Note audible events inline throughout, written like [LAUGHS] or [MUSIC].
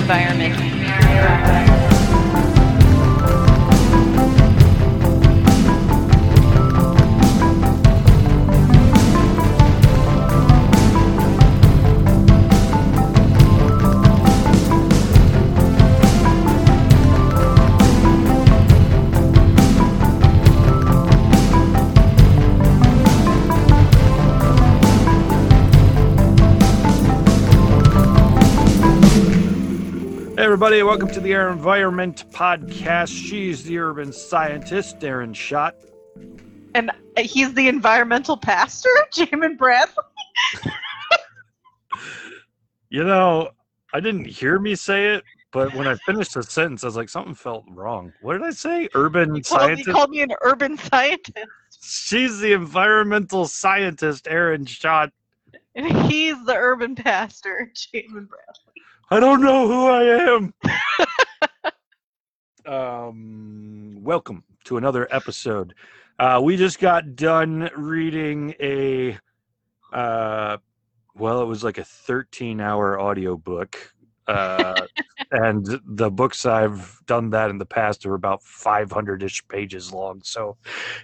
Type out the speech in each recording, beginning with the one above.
environment. Everybody, welcome to the Air Environment Podcast. She's the urban scientist, Erin Schott. And he's the environmental pastor, [LAUGHS] Jamin Bradley. You know, I didn't hear me say it, but when I finished the sentence, I was like, something felt wrong. What did I say? Urban Well, he scientist? called me an urban scientist. She's the environmental scientist, Erin Schott. And [LAUGHS] he's the urban pastor, Jamin Bradley. I don't know who I am. [LAUGHS] um, welcome to another episode. Uh, we just got done reading a, uh, well, it was like a 13 hour audiobook. Uh, [LAUGHS] and the books I've done that in the past are about 500 ish pages long. So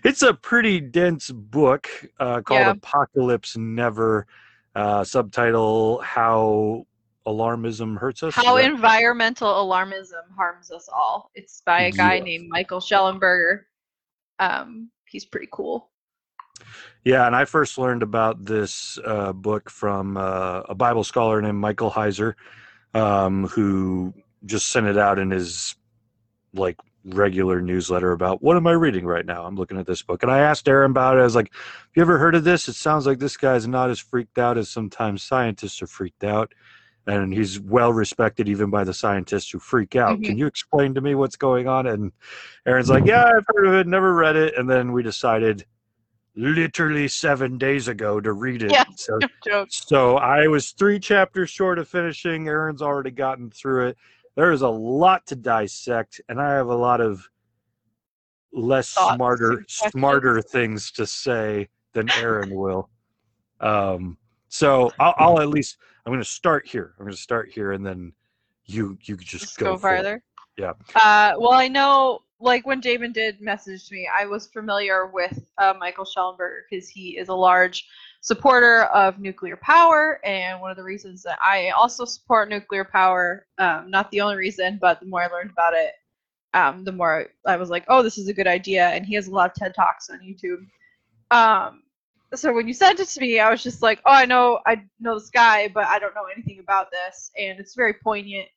it's a pretty dense book uh, called Yeah. Apocalypse Never. Uh, subtitle How Alarmism Hurts Us. How environmental alarmism harms us all. It's by a guy named Michael Shellenberger. Um, he's pretty cool. Yeah, and I first learned about this uh, book from uh, a Bible scholar named Michael Heiser, um, who just sent it out in his like regular newsletter about what am I reading right now? I'm looking at this book, and I asked Erin about it. I was like, "Have you ever heard of this? It sounds like this guy's not as freaked out as sometimes scientists are freaked out." And he's well respected even by the scientists who freak out. Mhm. Can you explain to me what's going on? And Erin's like, Yeah, I've heard of it, never read it. And then we decided literally seven days ago to read it. Yeah. [LAUGHS] So, [LAUGHS] No so I was three chapters short of finishing. Erin's already gotten through it. There is a lot to dissect, and I have a lot of less Thoughts, smarter smarter things to say than Erin will. Um, so I'll, I'll at least I'm going to start here. I'm going to start here, and then you you just, Just go, go, farther. Yeah. Uh, well, I know, like when Jamin did message me, I was familiar with uh, Michael Shellenberger because he is a large supporter of nuclear power, and one of the reasons that I also support nuclear power, um, not the only reason, but the more I learned about it, um, the more I was like, oh, this is a good idea. And he has a lot of TED talks on YouTube. Um, so when you sent it to me, I was just like, oh, I know, I know this guy, but I don't know anything about this, and it's very poignant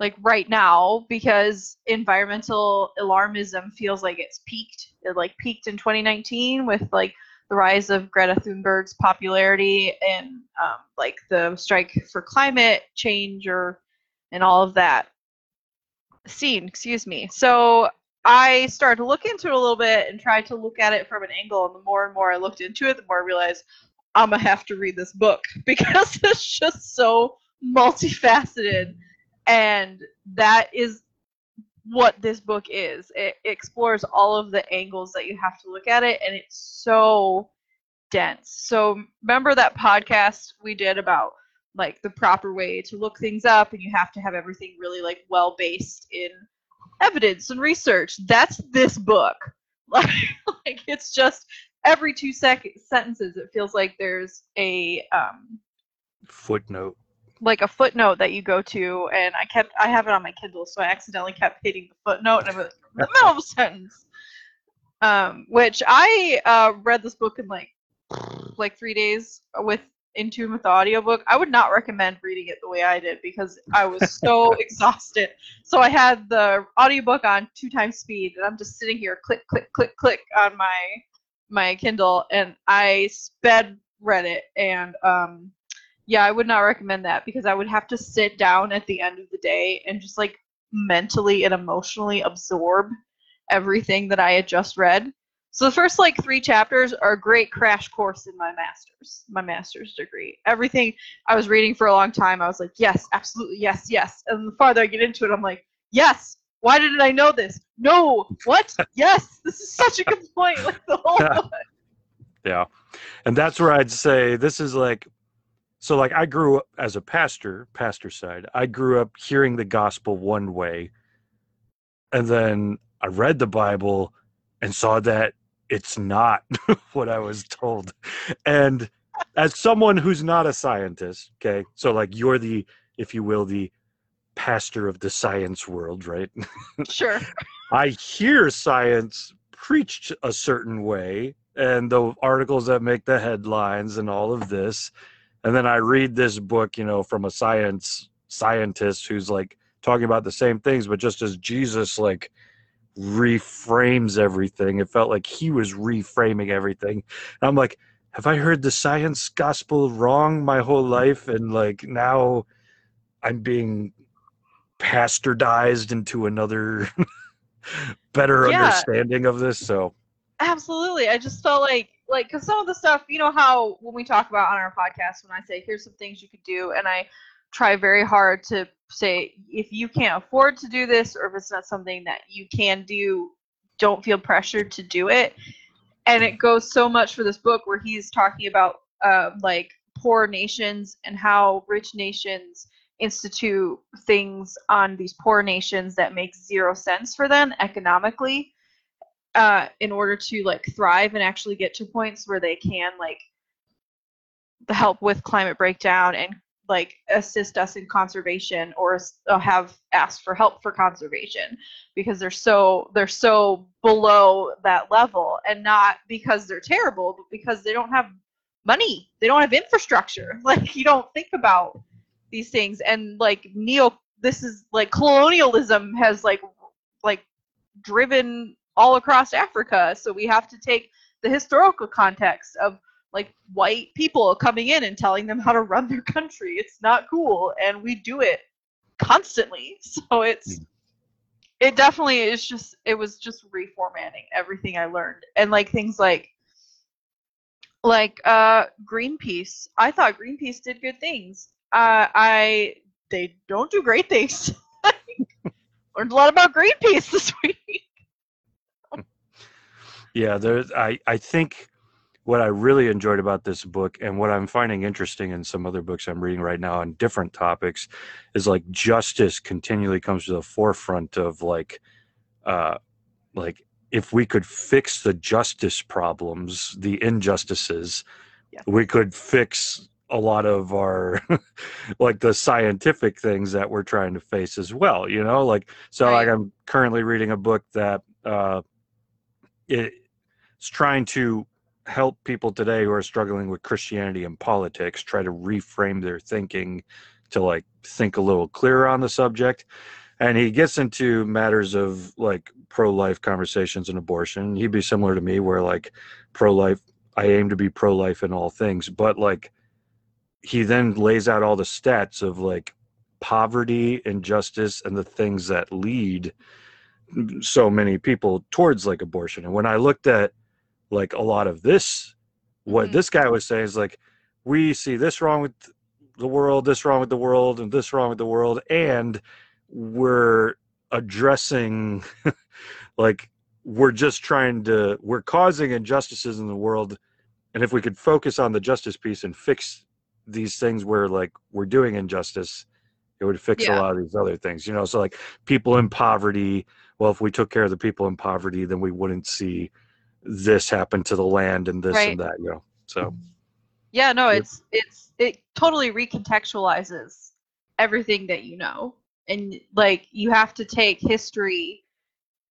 like right now because environmental alarmism feels like it's peaked. It like peaked in 2019 with like the rise of Greta Thunberg's popularity and um, like the strike for climate change or and all of that scene. Excuse me. So I started to look into it a little bit and tried to look at it from an angle. And the more and more I looked into it, the more I realized I'm gonna have to read this book [LAUGHS] because it's just so multifaceted and that is what this book is it explores all of the angles that you have to look at it and it's so dense so remember that podcast we did about like the proper way to look things up and you have to have everything really like well based in evidence and research that's this book [LAUGHS] like, like it's just every two sec- sentences it feels like there's a um Footnote. like a footnote that you go to, and I kept I have it on my Kindle, so I accidentally kept hitting the footnote like, the [LAUGHS] middle of a sentence. Um, which I uh, read this book in like like three days with in tune with the audiobook. I would not recommend reading it the way I did because I was [LAUGHS] so exhausted. So I had the audiobook on two times speed, and I'm just sitting here click click click click on my my Kindle, and I sped read it, and um, yeah, I would not recommend that because I would have to sit down at the end of the day and just like mentally and emotionally absorb everything that I had just read. So the first like three chapters are a great crash course in my master's, my master's degree. Everything I was reading for a long time, I was like, yes, absolutely, yes, yes. And the farther I get into it, I'm like, yes. Why didn't I know this? No. What? [LAUGHS] yes. This is such a good point. Like the whole book. Yeah. And that's where I'd say this is like so like I grew up as a pastor, pastor side. I grew up hearing the gospel one way, and then I read the Bible and saw that it's not [LAUGHS] what I was told. And as someone who's not a scientist, okay, so like you're the, if you will, the pastor of the science world, right? Sure. [LAUGHS] I hear science preached a certain way and the articles that make the headlines and all of this. And then I read this book, you know, from a science scientist who's like talking about the same things, but just as Jesus like reframes everything, it felt like he was reframing everything. And I'm like, have I heard the science gospel wrong my whole life? And like now I'm being bastardized into another [LAUGHS] better Yeah. understanding of this. So Absolutely. I just felt like like because some of the stuff, you know how when we talk about on our podcast, when I say here's some things you could do, and I try very hard to say if you can't afford to do this or if it's not something that you can do, don't feel pressured to do it. And it goes so much for this book where he's talking about um, like poor nations and how rich nations institute things on these poor nations that make zero sense for them economically uh, in order to like thrive and actually get to points where they can like help with climate breakdown and like assist us in conservation or uh, have asked for help for conservation because they're so they're so below that level and not because they're terrible but because they don't have money they don't have infrastructure [LAUGHS] like you don't think about these things and like neo this is like colonialism has like like driven all across Africa. So we have to take the historical context of like white people coming in and telling them how to run their country. It's not cool, and we do it constantly. [LAUGHS] So it's it definitely is just it was just reformatting everything I learned and like things like like uh Greenpeace. I thought Greenpeace did good things. Uh I they don't do great things. [LAUGHS] Learned a lot about Greenpeace this [LAUGHS] week. Yeah, there. I I think what I really enjoyed about this book, and what I'm finding interesting in some other books I'm reading right now on different topics, is like justice continually comes to the forefront of like, uh, like if we could fix the justice problems, the injustices, Yeah. we could fix a lot of our [LAUGHS] like the scientific things that we're trying to face as well you know like so like i'm currently reading a book that uh it, it's trying to help people today who are struggling with Christianity and politics try to reframe their thinking to like think a little clearer on the subject. And he gets into matters of like pro life conversations and abortion. He'd be similar to me, where like pro life, I aim to be pro life in all things, but like he then lays out all the stats of like poverty, injustice, and the things that lead so many people towards like abortion. And when I looked at like a lot of this, what Mhm. this guy was saying is like, we see this wrong with the world, this wrong with the world, and this wrong with the world, and we're addressing [LAUGHS] like we're just trying to we're causing injustices in the world and if we could focus on the justice piece and fix these things where like we're doing injustice it would fix Yeah. a lot of these other things you know so like people in poverty well if we took care of the people in poverty then we wouldn't see this happened to the land and this Right. and that you know so Yeah, no, Yep. it's it's it totally recontextualizes everything that you know. And like you have to take history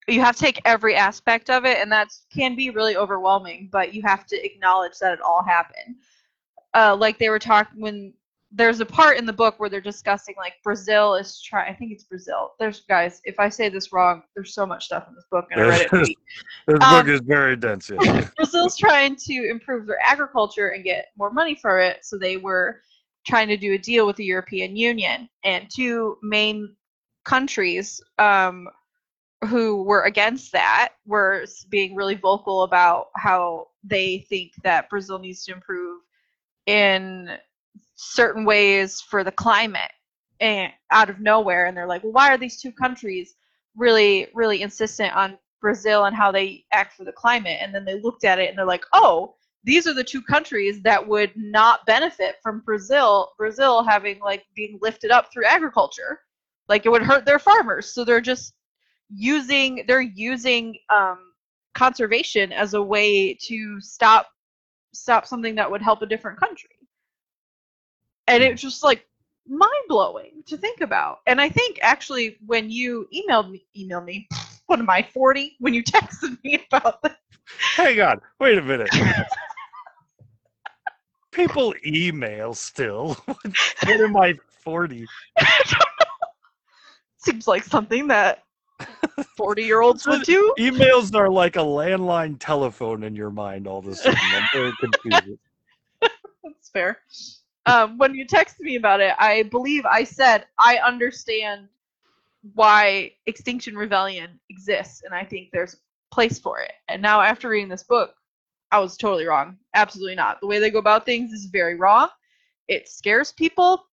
you have to take every aspect of it and that can be really overwhelming, but you have to acknowledge that it all happened. Uh like they were talking when there's a part in the book where they're discussing like Brazil is trying I think it's Brazil. There's guys, if I say this wrong, there's so much stuff in this book and I read it in a week. this Um, book is very dense yeah. [LAUGHS] Brazil's trying to improve their agriculture and get more money for it, so they were trying to do a deal with the European Union. And two main countries um, who were against that were being really vocal about how they think that Brazil needs to improve in certain ways for the climate and out of nowhere and they're like well why are these two countries really really insistent on brazil and how they act for the climate and then they looked at it and they're like oh these are the two countries that would not benefit from Brazil Brazil having like being lifted up through agriculture. Like it would hurt their farmers. So they're just using they're using um, conservation as a way to stop stop something that would help a different country. And it's mm. just like mind blowing to think about. And I think actually when you emailed me emailed me, [LAUGHS] what am I, forty? When you texted me about this Hang on, wait a minute. [LAUGHS] People email still. [LAUGHS] what am I forty? Seems like something that 40 year olds would do. Emails are like a landline telephone in your mind all of a sudden. I'm very confused. That's fair. Um, when you texted me about it, I believe I said I understand why Extinction Rebellion exists, and I think there's a place for it. And now, after reading this book, I was totally wrong. Absolutely not. The way they go about things is very wrong. It scares people.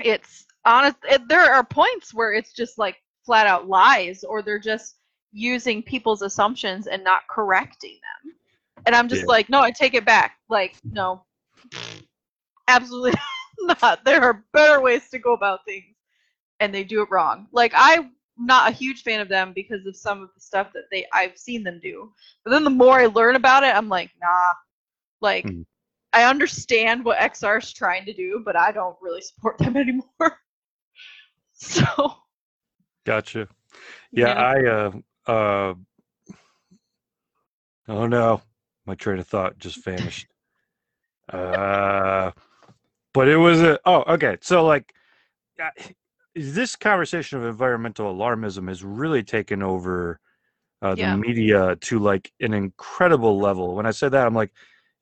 It's honest. It, there are points where it's just like flat out lies, or they're just using people's assumptions and not correcting them. And I'm just Yeah. like, no, I take it back. Like, no, absolutely [LAUGHS] not. There are better ways to go about things, and they do it wrong. Like I'm not a huge fan of them because of some of the stuff that they I've seen them do. But then the more I learn about it, I'm like, nah. Like Hmm. I understand what XR is trying to do, but I don't really support them [LAUGHS] anymore. so Gotcha. Yeah, I uh uh oh no. My train of thought just vanished. uh but it was a oh okay. So like uh, this conversation of environmental alarmism has really taken over uh, the Yeah. media to like an incredible level. When I say that, I'm like,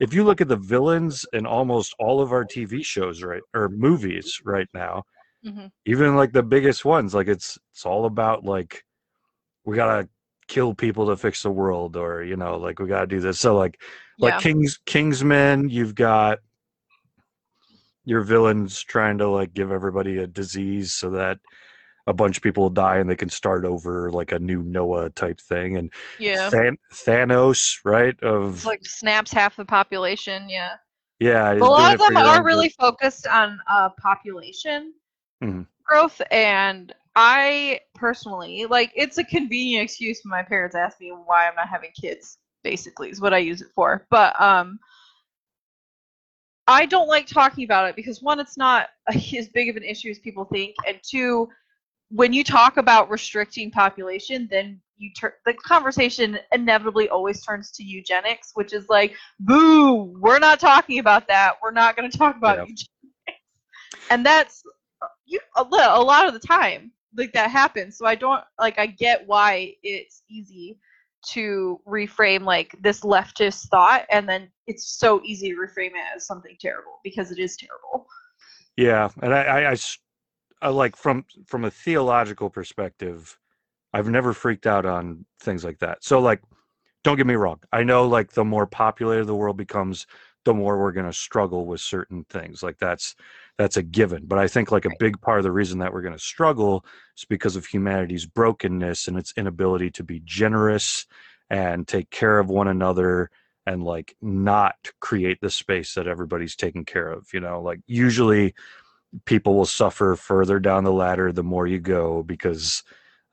if you look at the villains in almost all of our TV shows, right, or movies right now, Mhm. even like the biggest ones, like it's it's all about like we gotta kill people to fix the world, or you know, like we gotta do this. So like like yeah, Kings Kingsman, you've got your villains trying to like give everybody a disease so that a bunch of people will die and they can start over like a new Noah type thing. And yeah. Than- Thanos, right? Of like snaps half the population. Yeah. yeah, a lot of them are really good. focused on uh, population Mhm. growth and i personally like it's a convenient excuse when my parents ask me why i'm not having kids basically is what i use it for but um i don't like talking about it because one it's not [LAUGHS] as big of an issue as people think and two when you talk about restricting population then you turn the conversation inevitably always turns to eugenics which is like boo we're not talking about that. We're not going to talk about Yeah. eugenics. And that's you a, a lot of the time like that happens. So i don't like i get why it's easy to reframe like this leftist thought and then it's so easy to reframe it as something terrible because it is terrible Yeah, and i i i like from from a theological perspective, I've never freaked out on things like that. So like, don't get me wrong. I know like the more populated the world becomes, the more we're going to struggle with certain things. Like that's that's a given. But I think like a big part of the reason that we're going to struggle is because of humanity's brokenness and its inability to be generous and take care of one another and like not create the space that everybody's taken care of. You know, like usually people will suffer further down the ladder the more you go because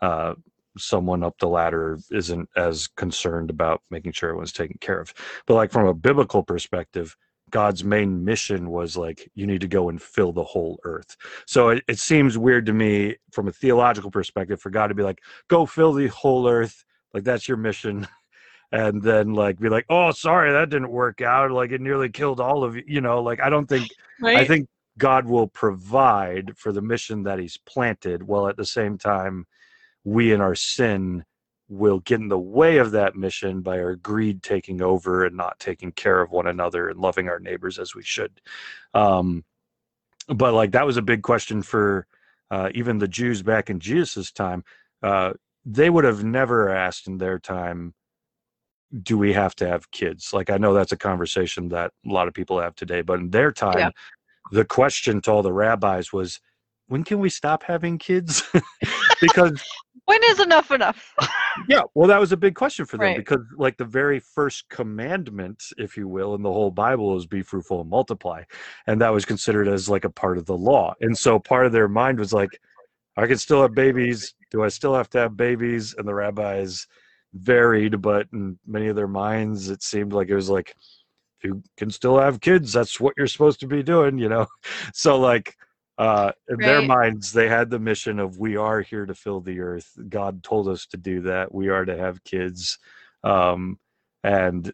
uh, someone up the ladder isn't as concerned about making sure everyone's taken care of. But like from a biblical perspective, God's main mission was like you need to go and fill the whole earth. So it, it seems weird to me from a theological perspective for God to be like, go fill the whole earth, like that's your mission. [LAUGHS] And then like be like, oh sorry, that didn't work out. Like it nearly killed all of you. You know, like I don't think right I think God will provide for the mission that He's planted, while at the same time, we in our sin will get in the way of that mission by our greed taking over and not taking care of one another and loving our neighbors as we should. Um, but like that was a big question for uh, even the Jews back in Jesus' time. Uh, they would have never asked in their time, do we have to have kids? Like I know that's a conversation that a lot of people have today, but in their time, Yeah. the question to all the rabbis was, when can we stop having kids? [LAUGHS] because when is enough enough? [LAUGHS] Yeah well that was a big question for them Right. because like the very first commandment if you will in the whole bible is be fruitful and multiply and that was considered as like a part of the law. And so part of their mind was like i can still have babies. Do i still have to have babies? And the rabbis varied but in many of their minds it seemed like it was like if you can still have kids that's what you're supposed to be doing you know? [LAUGHS] So like uh in their minds they had the mission of we are here to fill the earth. God told us to do that. We are to have kids. Um and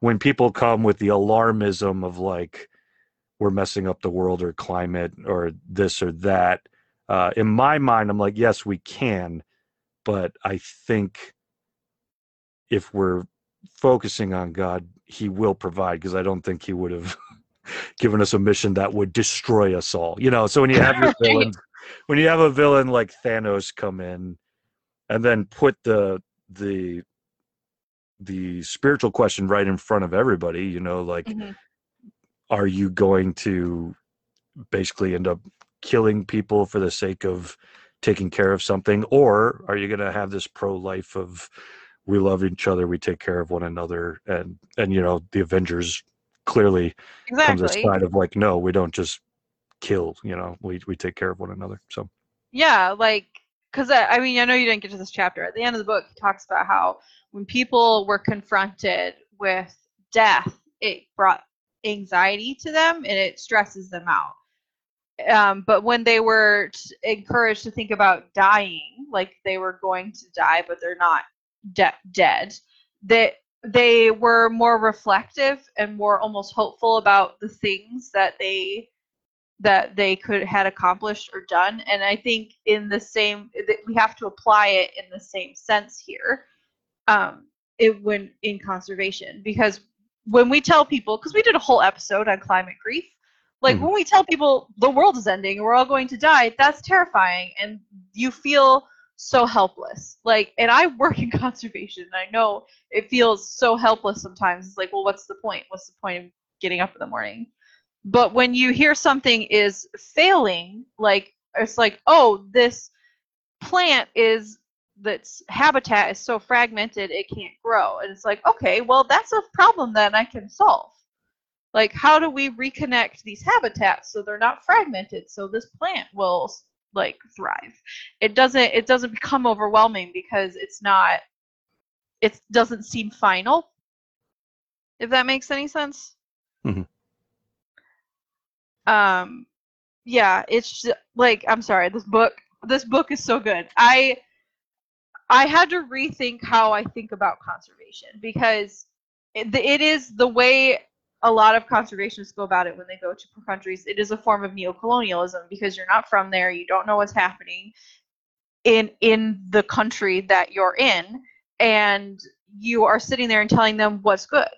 when people come with the alarmism of like we're messing up the world or climate or this or that uh in my mind i'm like yes we can but i think if we're focusing on god he will provide because i don't think he would have given us a mission that would destroy us all you know? So when you have your [LAUGHS] villain, when you have a villain like thanos come in and then put the the the spiritual question right in front of everybody you know like Mhm. are you going to basically end up killing people for the sake of taking care of something? Or are you going to have this pro life of we love each other we take care of one another and and you know the avengers clearly comes Exactly. aside of like no we don't just kill you know we we take care of one another so Yeah, like, because I, I mean, I know you didn't get to this chapter. At the end of the book, he talks about how when people were confronted with death, it brought anxiety to them and it stresses them out. Um, but when they were t- encouraged to think about dying, like they were going to die, but they're not de- dead, that they were more reflective and more almost hopeful about the things that they that they could had accomplished or done. And i think in the same that we have to apply it in the same sense here um it when in conservation. Because when we tell people because we did a whole episode on climate grief like Mhm. when we tell people the world is ending and we're all going to die that's terrifying. And you feel so helpless. Like and i work in [LAUGHS] conservation and i know it feels so helpless sometimes. It's like well what's the point? What's the point of getting up in the morning? But when you hear something is failing like it's like oh this plant is that's habitat is so fragmented it can't grow. And it's like okay well that's a problem that i can solve. Like how do we reconnect these habitats so they're not fragmented so this plant will like thrive. It doesn't it doesn't become overwhelming because it's not it doesn't seem final. If that makes any sense. Mhm. um yeah it's ju- like i'm sorry this book this book is so good. I i had to rethink how i think about conservation because it, it is the way a lot of conservationists go about it when they go to poor countries. It is a form of neocolonialism because you're not from there you don't know what's happening in in the country that you're in and you are sitting there and telling them what's good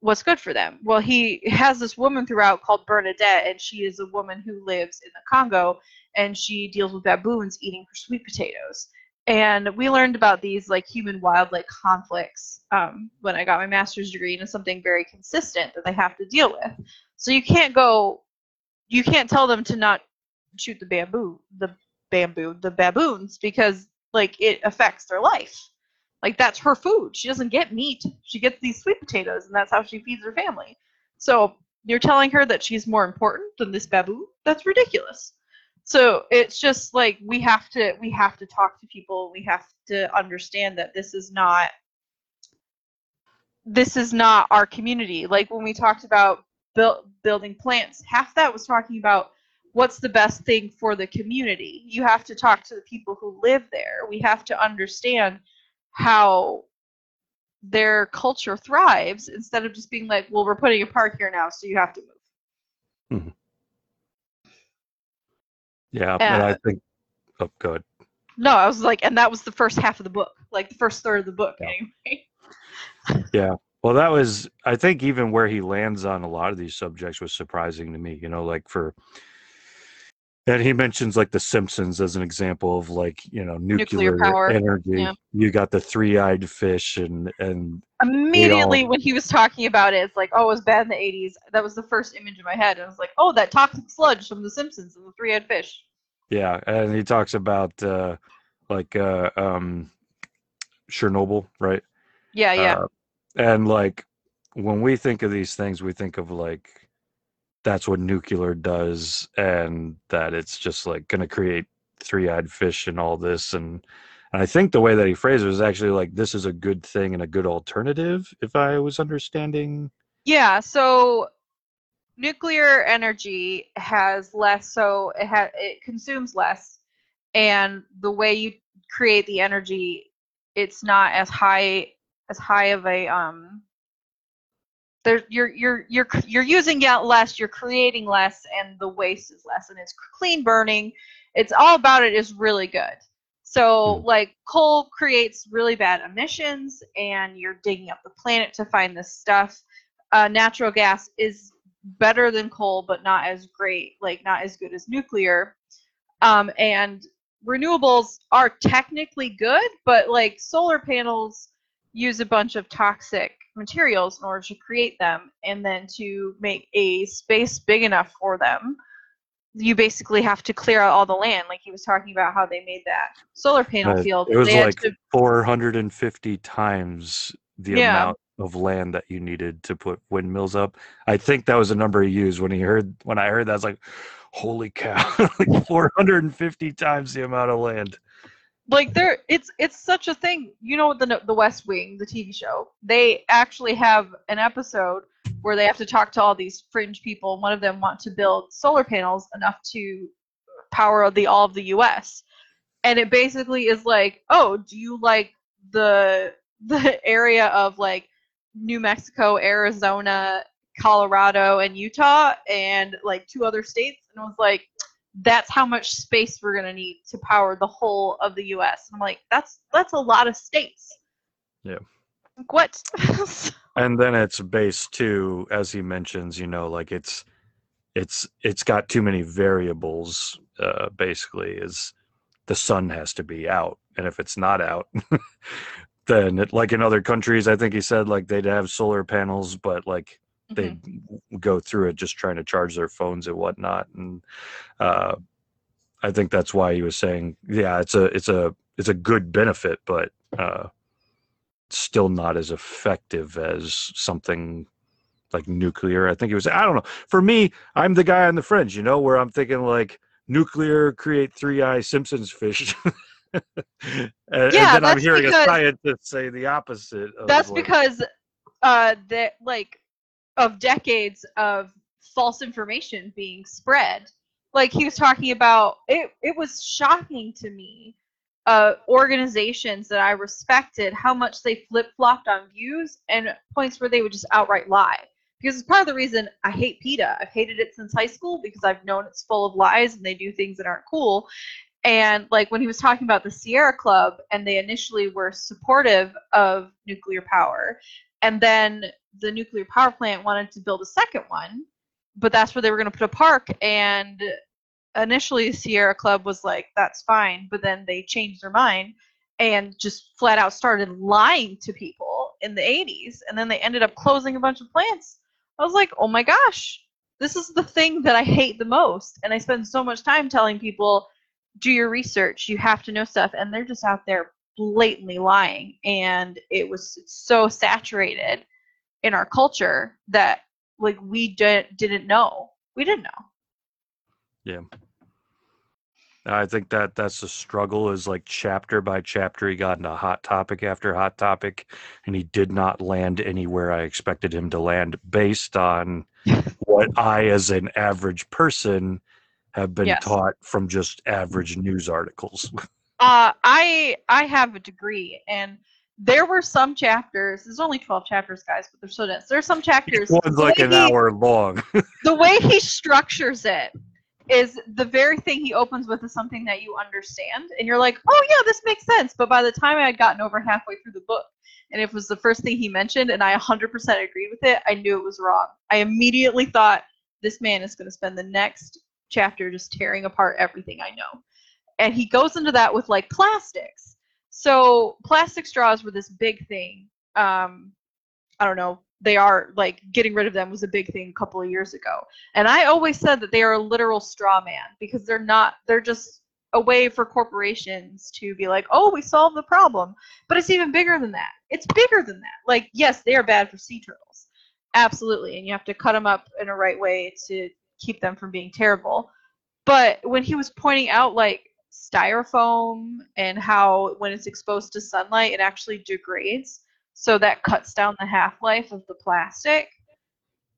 what's good for them. Well he has this woman throughout called bernadette and she is a woman who lives in the congo and she deals with baboons eating her sweet potatoes and we learned about these like human wildlife conflicts um, when i got my master's degree and it's something very consistent that they have to deal with. So you can't go you can't tell them to not shoot the bamboo the bamboo the baboons because like it affects their life. Like that's her food. She doesn't get meat. She gets these sweet potatoes and that's how she feeds her family. So you're telling her that she's more important than this baboon? That's ridiculous so it's just like we have to we have to talk to people. We have to understand that this is not this is not our community. Like when we talked about build, building plants half that was talking about what's the best thing for the community. You have to talk to the people who live there. We have to understand how their culture thrives instead of just being like well we're putting a park here now so you have to move mm-hmm. Yeah and i Uh, think oh good no i was like and that was the first half of the book like the first third of the book Yeah. anyway [LAUGHS] yeah. Well, that was, I think, even where he lands on a lot of these subjects was surprising to me. You know, like for, and he mentions like the Simpsons as an example of like you know nuclear, Nuclear energy. yeah. You got the three-eyed fish, and and immediately when he was talking about it it's like oh it was bad in the 80s that was the first image in my head and i was like oh that toxic sludge from the simpsons and the three-eyed fish yeah, and he talks about uh like uh um Chernobyl, right? Yeah, yeah. Uh, and like when we think of these things, we think of like that's what nuclear does, and that it's just like going to create three-eyed fish and all this. And, and I think the way that he phrased it was actually like this is a good thing and a good alternative. If I was understanding, Yeah, so nuclear energy has less so it ha- it consumes less and the way you create the energy it's not as high as high of a um there you're you're you're you're using out less you're creating less and the waste is less and it's clean burning it's all about it is really good so Hmm. like coal creates really bad emissions and you're digging up the planet to find this stuff uh, natural gas is better than coal, but not as great, like not as good as nuclear. Um, and renewables are technically good, but like solar panels use a bunch of toxic materials in order to create them, and then to make a space big enough for them, you basically have to clear out all the land. Like he was talking about how they made that solar panel Uh, field. it was they like to- 450 times the Yeah. amount of land that you needed to put windmills up. I think that was the number he used when he heard when I heard that. I was like, "Holy cow! [LAUGHS] like 450 times the amount of land." Like there it's it's such a thing. You know the the west wing the tv show? They actually have an episode where they have to talk to all these fringe people one of them want to build solar panels enough to power the all of the us and it basically is like oh do you like the [LAUGHS] the area of like new mexico arizona colorado and utah and like two other states? And it was like that's how much space we're going to need to power the whole of the US. And I'm like, that's that's a lot of states. Yeah. Like, what? [LAUGHS] And then it's based too, as he mentions, you know, like it's it's it's got too many variables. Uh, basically, is the sun has to be out, and if it's not out, [LAUGHS] then it, like in other countries, I think he said like they'd have solar panels, but like they Mhm. go through it just trying to charge their phones and whatnot and uh i think that's why he was saying yeah it's a it's a it's a good benefit but uh still not as effective as something like nuclear. I think it was i don't know. For me i'm the guy on the fringe you know where i'm thinking like nuclear create three eye simpsons fish. [LAUGHS] And, and then i'm hearing because- a scientist say the opposite of That's like- because uh that like of decades of false information being spread. Like he was talking about it it was shocking to me uh organizations that I respected how much they flip-flopped on views and points where they would just outright lie. Because it's part of the reason I hate PETA. I've hated it since high school because I've known it's full of lies and they do things that aren't cool. And like when he was talking about the Sierra Club and they initially were supportive of nuclear power and then the nuclear power plant wanted to build a second one, but that's where they were going to put a park. And initially, Sierra Club was like, "That's fine," but then they changed their mind and just flat out started lying to people in the 80s, and then they ended up closing a bunch of plants. I was like, "Oh my gosh, this is the thing that I hate the most," and I spend so much time telling people, "Do your research. You have to know stuff," and they're just out there blatantly lying and it was so saturated in our culture that like we didn't didn't know we didn't know Yeah. I think that that's the struggle is like chapter by chapter he got into hot topic after hot topic and he did not land anywhere I expected him to land based on [LAUGHS] what I as an average person have been Yes. taught from just average news articles. [LAUGHS] uh i i have a degree and there were some chapters there's only 12 chapters guys but they're so dense. There's some chapters One's like an he- hour long. [LAUGHS] the way he structures it is the very thing he opens with is something that you understand and you're like oh yeah this makes sense. But by the time i had gotten over halfway through the book and it was the first thing he mentioned and i 100% agreed with it i knew it was wrong. I immediately thought this man is going to spend the next chapter just tearing apart everything i know and he goes into that with like plastics so plastic straws were this big thing um i don't know they are like getting rid of them was a big thing a couple of years ago and I always said that they are a literal straw man because they're not, they're just a way for corporations to be like, oh, we solved the problem. But it's even bigger than that. It's bigger than that. Like, yes, they are bad for sea turtles. Absolutely. And you have to cut them up in a right way to keep them from being terrible. But when he was pointing out, like, styrofoam and how when it's exposed to sunlight, it actually degrades. So that cuts down the half life of the plastic.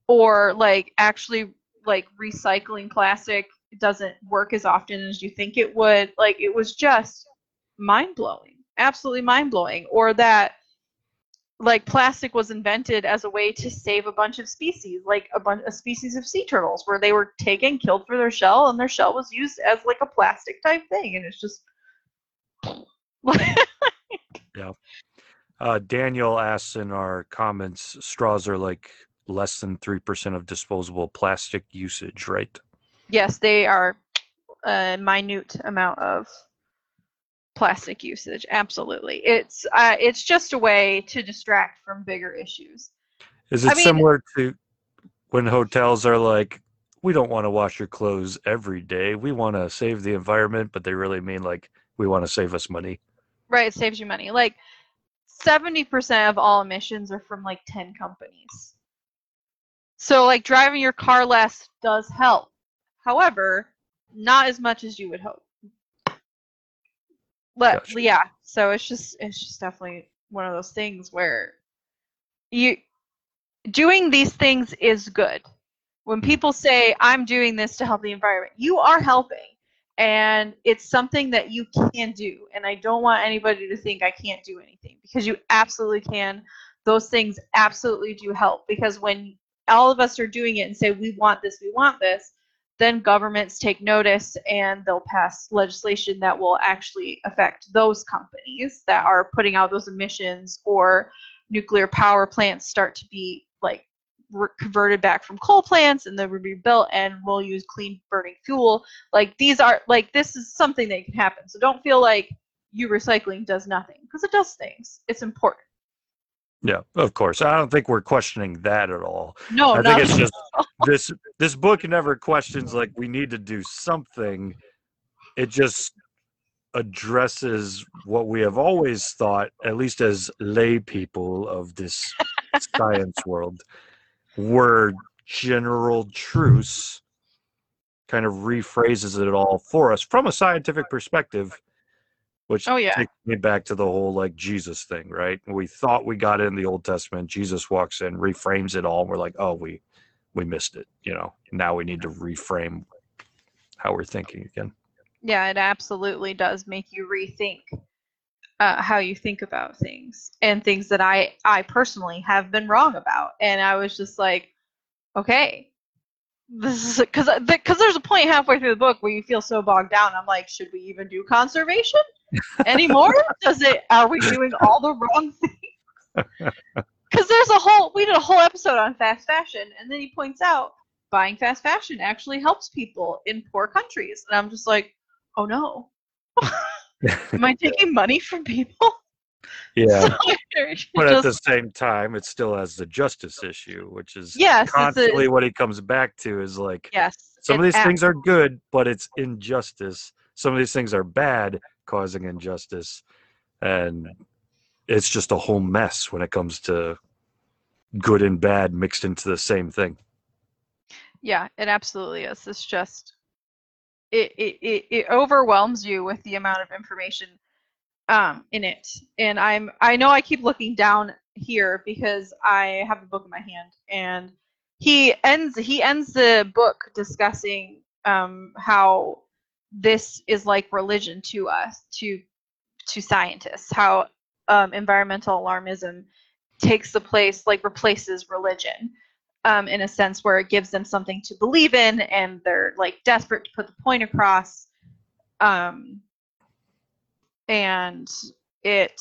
Or, like, actually, like, recycling plastic doesn't work as often as you think it would. Like it was just mind blowing, absolutely mind blowing. Or that like plastic was invented as a way to save a bunch of species, like a bunch a species of sea turtles, where they were taken, killed for their shell, and their shell was used as like a plastic type thing, and it's just. [LAUGHS] yeah. Uh, Daniel asks in our comments, straws are like less than 3% of disposable plastic usage, right? yes, they are a minute amount of plastic usage. Absolutely, it's uh, it's just a way to distract from bigger issues. Is it I mean, similar to when hotels are like, we don't want to wash your clothes every day. We want to save the environment, but they really mean like we want to save us money. Right, it saves you money. Like 70% of all emissions are from like 10 companies. So like driving your car less does help. However, not as much as you would hope. But gotcha. yeah, so it's just it's just definitely one of those things where you doing these things is good. When hmm. people say I'm doing this to help the environment, you are helping and it's something that you can do and I don't want anybody to think I can't do anything because you absolutely can. Those things absolutely do help because when all of us are doing it and say we want this, we want this, then governments take notice and they'll pass legislation that will actually affect those companies that are putting out those emissions or nuclear power plants start to be like converted back from coal plants and they'll be rebuilt and we'll use clean burning fuel. Like these are like this is something that can happen. So don't feel like you recycling does nothing because it does things. It's important yeah, of course. I don't think we're questioning that at all. No, I think it's just [LAUGHS] this this book never questions like we need to do something. It just addresses what we have always thought, at least as lay people of this science world, were general truths, kind of rephrases it all for us from a scientific perspective which oh, yeah. takes me back to the whole like Jesus thing, right? We thought we got it in the Old Testament. Jesus walks in, reframes it all. And we're like, oh, we we missed it. You know, now we need to reframe how we're thinking again. Yeah, it absolutely does make you rethink uh, how you think about things and things that I I personally have been wrong about. And I was just like, okay, this is because because there's a point halfway through the book where you feel so bogged down. I'm like, should we even do conservation? Anymore? Does it? Are we doing all the wrong things? [LAUGHS] Because there's a whole. We did a whole episode on fast fashion, and then he points out buying fast fashion actually helps people in poor countries, and I'm just like, oh no. [LAUGHS] Am I taking money from people? [LAUGHS] Yeah. but at the same time, it still has the justice issue, which is yes, constantly a, what he comes back to is like, yes, some of these things are good, but it's injustice. Some of these things are bad, causing injustice and it's just a whole mess when it comes to good and bad mixed into the same thing. Yeah it absolutely is. It's just it it, it, overwhelms you with the amount of information um, in it. And i'm i know i keep looking down here because i have the book in my hand and he ends he ends the book discussing um, how this is like religion to us, to to scientists. How um, environmental alarmism takes the place, like replaces religion, um, in a sense where it gives them something to believe in, and they're like desperate to put the point across. Um, and it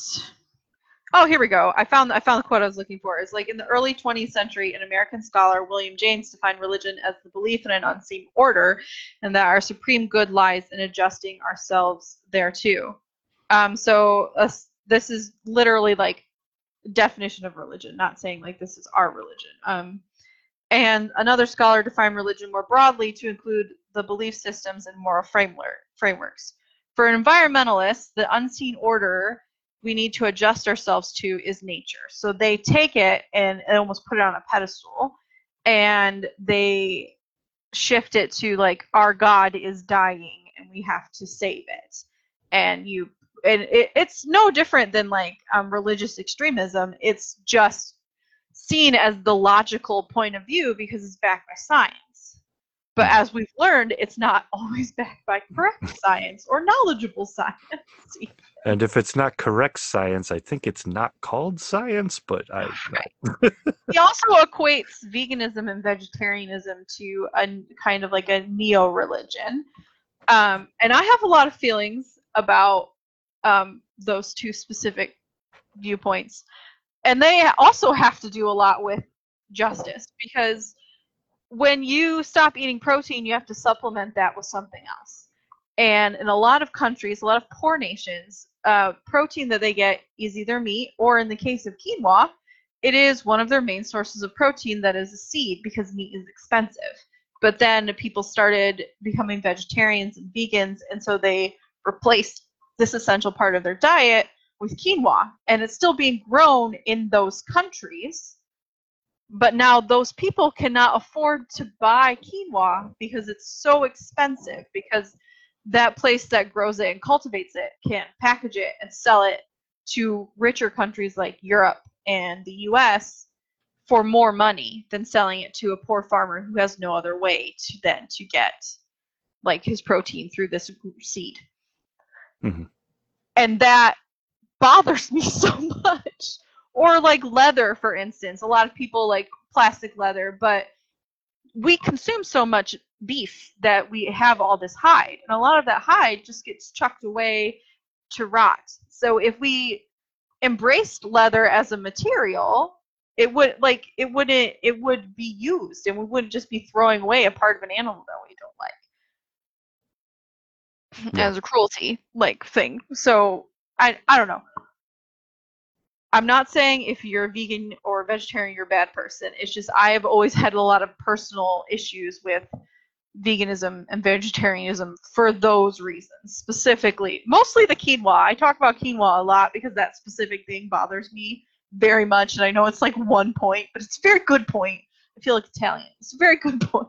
Oh, here we go. I found I found the quote I was looking for. It's like in the early 20th century, an American scholar, William James, defined religion as the belief in an unseen order, and that our supreme good lies in adjusting ourselves thereto. Um, so uh, this is literally like definition of religion, not saying like this is our religion. Um, and another scholar defined religion more broadly to include the belief systems and moral framework frameworks For environmentalists, the unseen order we need to adjust ourselves to is nature. So they take it and, and almost put it on a pedestal and they shift it to like our God is dying and we have to save it. And you and it, it's no different than like um, religious extremism. It's just seen as the logical point of view because it's backed by science. But as we've learned, it's not [LAUGHS] always backed by correct [LAUGHS] science or knowledgeable science. [LAUGHS] And if it's not correct science, I think it's not called science, but I right. he also equates veganism and vegetarianism to a kind of like a neo religion. Um, and I have a lot of feelings about um, those two specific viewpoints. And they also have to do a lot with justice because when you stop eating protein, you have to supplement that with something else. And in a lot of countries, a lot of poor nations, uh, protein that they get is either meat or, in the case of quinoa, it is one of their main sources of protein that is a seed because meat is expensive. But then people started becoming vegetarians and vegans, and so they replaced this essential part of their diet with quinoa. And it's still being grown in those countries. But now those people cannot afford to buy quinoa because it's so expensive because that place that grows it and cultivates it can package it and sell it to richer countries like Europe and the US for more money than selling it to a poor farmer who has no other way to then to get like his protein through this seed. Mm-hmm. And that bothers [LAUGHS] me so much. Or like leather, for instance. A lot of people like plastic leather, but we consume so much beef that we have all this hide. And a lot of that hide just gets chucked away to rot. So if we embraced leather as a material, it would like it wouldn't it would be used and we wouldn't just be throwing away a part of an animal that we don't like as a cruelty like thing. So I I don't know. I'm not saying if you're a vegan or a vegetarian you're a bad person. It's just I have always had a lot of personal issues with veganism and vegetarianism for those reasons specifically. Mostly the quinoa. I talk about quinoa a lot because that specific thing bothers me very much, and I know it's like one point, but it's a very good point. I feel like Italian. It's a very good [LAUGHS] point.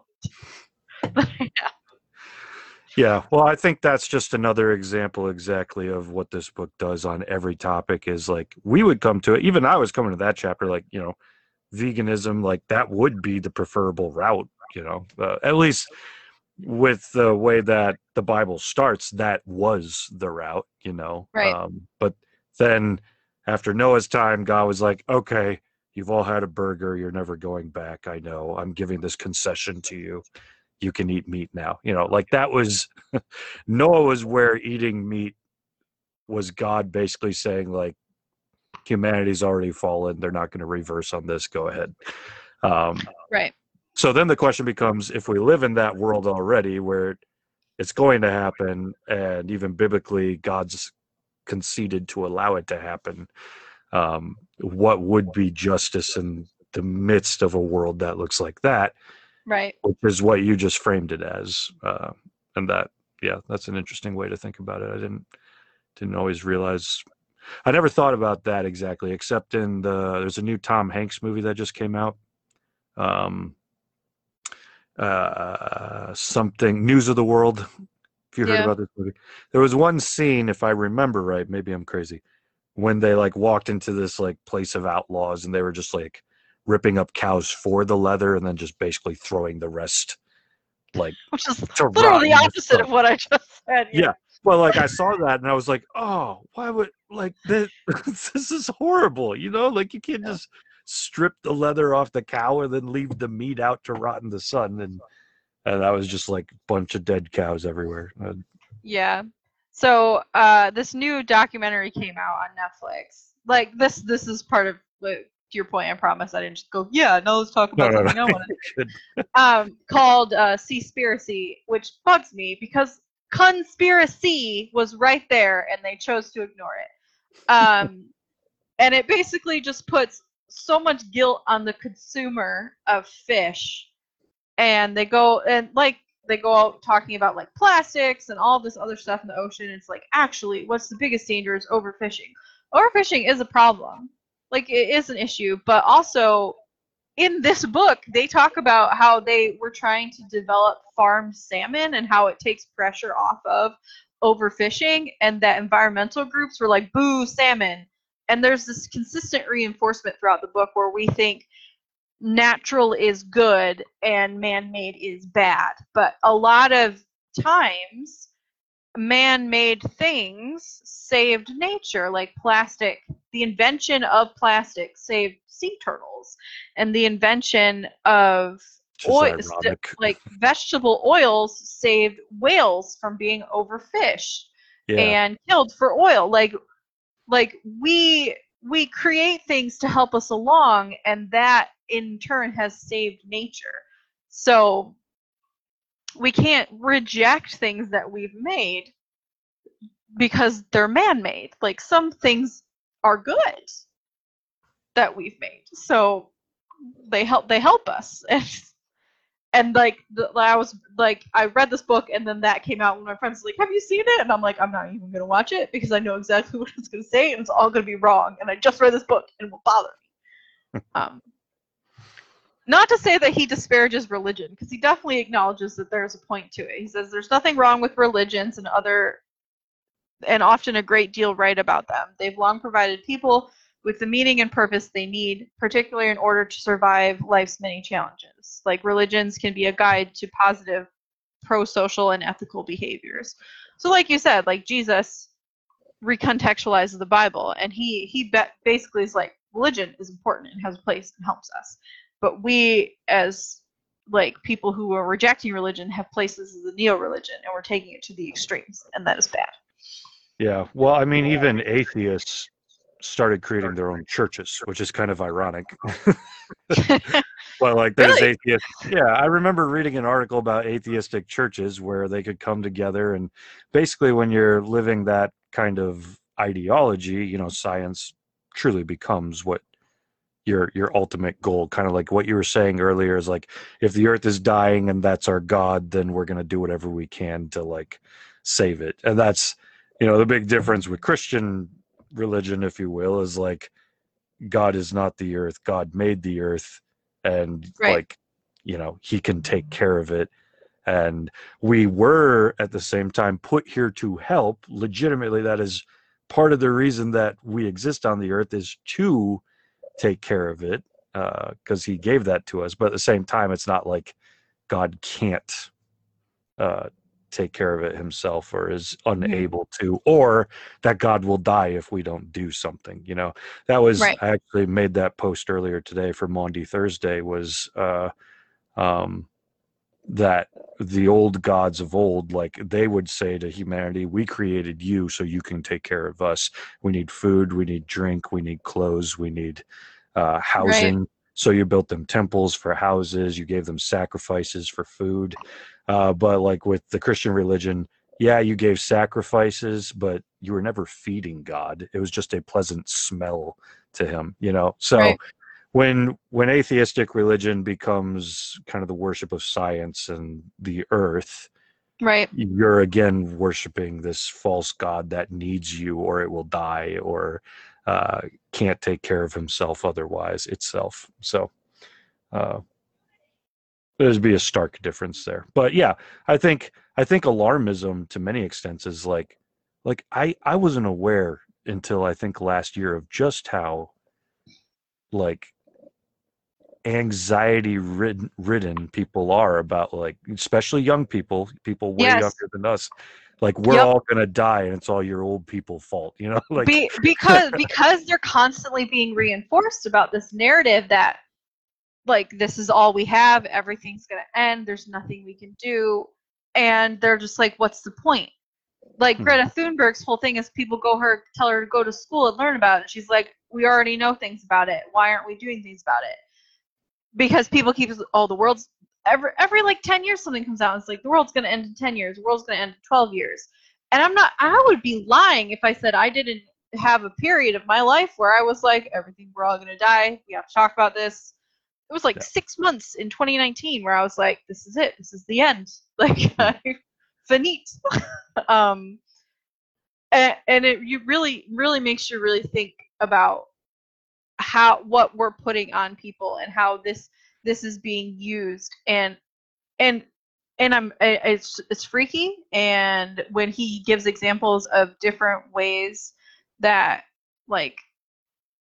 [LAUGHS] but yeah. Yeah, well, I think that's just another example exactly of what this book does on every topic is like we would come to it. Even I was coming to that chapter, like, you know, veganism, like that would be the preferable route, you know, uh, at least with the way that the Bible starts, that was the route, you know. Right. Um, but then after Noah's time, God was like, okay, you've all had a burger. You're never going back. I know. I'm giving this concession to you. You can eat meat now. You know, like that was [LAUGHS] Noah was where eating meat was God basically saying, like, humanity's already fallen. They're not going to reverse on this. Go ahead. Um, right. So then the question becomes if we live in that world already where it's going to happen, and even biblically, God's conceded to allow it to happen, um, what would be justice in the midst of a world that looks like that? Right. Which is what you just framed it as. Uh, and that, yeah, that's an interesting way to think about it. I didn't didn't always realize I never thought about that exactly, except in the there's a new Tom Hanks movie that just came out. Um, uh, something News of the World. If you heard yeah. about this movie, there was one scene, if I remember right, maybe I'm crazy, when they like walked into this like place of outlaws and they were just like ripping up cows for the leather and then just basically throwing the rest like [LAUGHS] which is literally the opposite of what I just said. Yeah. yeah. Well, like I saw that and I was like, oh, why would like this? [LAUGHS] this is horrible. You know, like you can't yeah. just strip the leather off the cow and then leave the meat out to rot in the sun and and that was just like a bunch of dead cows everywhere. Yeah. So uh, this new documentary came out on Netflix. Like this, this is part of to your point. I promise I didn't just go. Yeah, no, let's talk about no, something no, no. I want [LAUGHS] [LAUGHS] um, called uh, Seaspiracy, which bugs me because conspiracy was right there and they chose to ignore it. Um, [LAUGHS] and it basically just puts so much guilt on the consumer of fish. And they go and like they go out talking about like plastics and all this other stuff in the ocean. It's like actually, what's the biggest danger is overfishing. Overfishing is a problem, like it is an issue, but also in this book they talk about how they were trying to develop farmed salmon and how it takes pressure off of overfishing and that environmental groups were like boo salmon. And there's this consistent reinforcement throughout the book where we think natural is good and man-made is bad. But a lot of times man-made things saved nature like plastic the invention of plastic saved sea turtles and the invention of oil like vegetable oils saved whales from being overfished yeah. and killed for oil. Like like we we create things to help us along and that in turn has saved nature. So we can't reject things that we've made because they're man-made. Like some things are good that we've made. So they help they help us. [LAUGHS] And and like the, I was like I read this book and then that came out. And my friends like have you seen it? And I'm like I'm not even gonna watch it because I know exactly [LAUGHS] what it's gonna say and it's all gonna be wrong. And I just read this book and it will bother me. [LAUGHS] um, not to say that he disparages religion because he definitely acknowledges that there's a point to it. He says there's nothing wrong with religions and other and often a great deal right about them. They've long provided people with the meaning and purpose they need, particularly in order to survive life's many challenges. Like religions can be a guide to positive, pro social, and ethical behaviors. So, like you said, like Jesus recontextualizes the Bible, and he he be- basically is like religion is important and has a place and helps us, but we as like people who are rejecting religion have places as a neo-religion, and we're taking it to the extremes, and that is bad. Yeah, well, I mean, even atheists started creating their own churches, which is kind of ironic. [LAUGHS] but like there's really? atheists. Yeah, I remember reading an article about atheistic churches where they could come together and basically when you're living that kind of ideology, you know, science truly becomes what your your ultimate goal kind of like what you were saying earlier is like if the earth is dying and that's our god then we're going to do whatever we can to like save it and that's you know the big difference with christian religion, if you will, is like God is not the earth. God made the earth, and right. like you know He can take care of it. And we were at the same time put here to help. Legitimately, that is part of the reason that we exist on the earth is to take care of it because uh, He gave that to us. But at the same time, it's not like God can't uh, take care of it himself or is unable mm-hmm. to or that god will die if we don't do something you know that was right. i actually made that post earlier today for Maundy thursday was uh um that the old gods of old like they would say to humanity we created you so you can take care of us we need food we need drink we need clothes we need uh housing right. so you built them temples for houses you gave them sacrifices for food uh, but like with the Christian religion, yeah, you gave sacrifices, but you were never feeding God. It was just a pleasant smell to him, you know. So right. When when atheistic religion becomes kind of the worship of science and the earth, right you're again worshiping this false god that needs you or it will die or uh, can't take care of himself otherwise itself so uh, there'd be a stark difference there. But yeah, I think I think alarmism to many extents is like like I I wasn't aware until I think last year of just how like anxiety ridden, ridden people are about like especially young people people way yes. younger than us like we're yep. all gonna die and it's all your old people fault you know [LAUGHS] like Be, because because they're constantly being reinforced about this narrative that like this is all we have everything's going to end there's nothing we can do and they're just like what's the point like hmm. greta thunberg's whole thing is people go her tell her to go to school and learn about it she's like we already know things about it why aren't we doing things about it because people keep oh the world's every every like 10 years something comes out and it's like the world's going to end in 10 years the world's going to end in 12 years and i'm not i would be lying if i said i didn't have a period of my life where i was like everything we're all going to die we have to talk about this it was like Yeah. six months in 2019 where I was like, this is it. This is the end. [LAUGHS] Like, finite. [LAUGHS] um, and, and it you really really makes you really think about how what we're putting on people and how this this is being used. And and and I'm it's it's freaky. And when he gives examples of different ways that like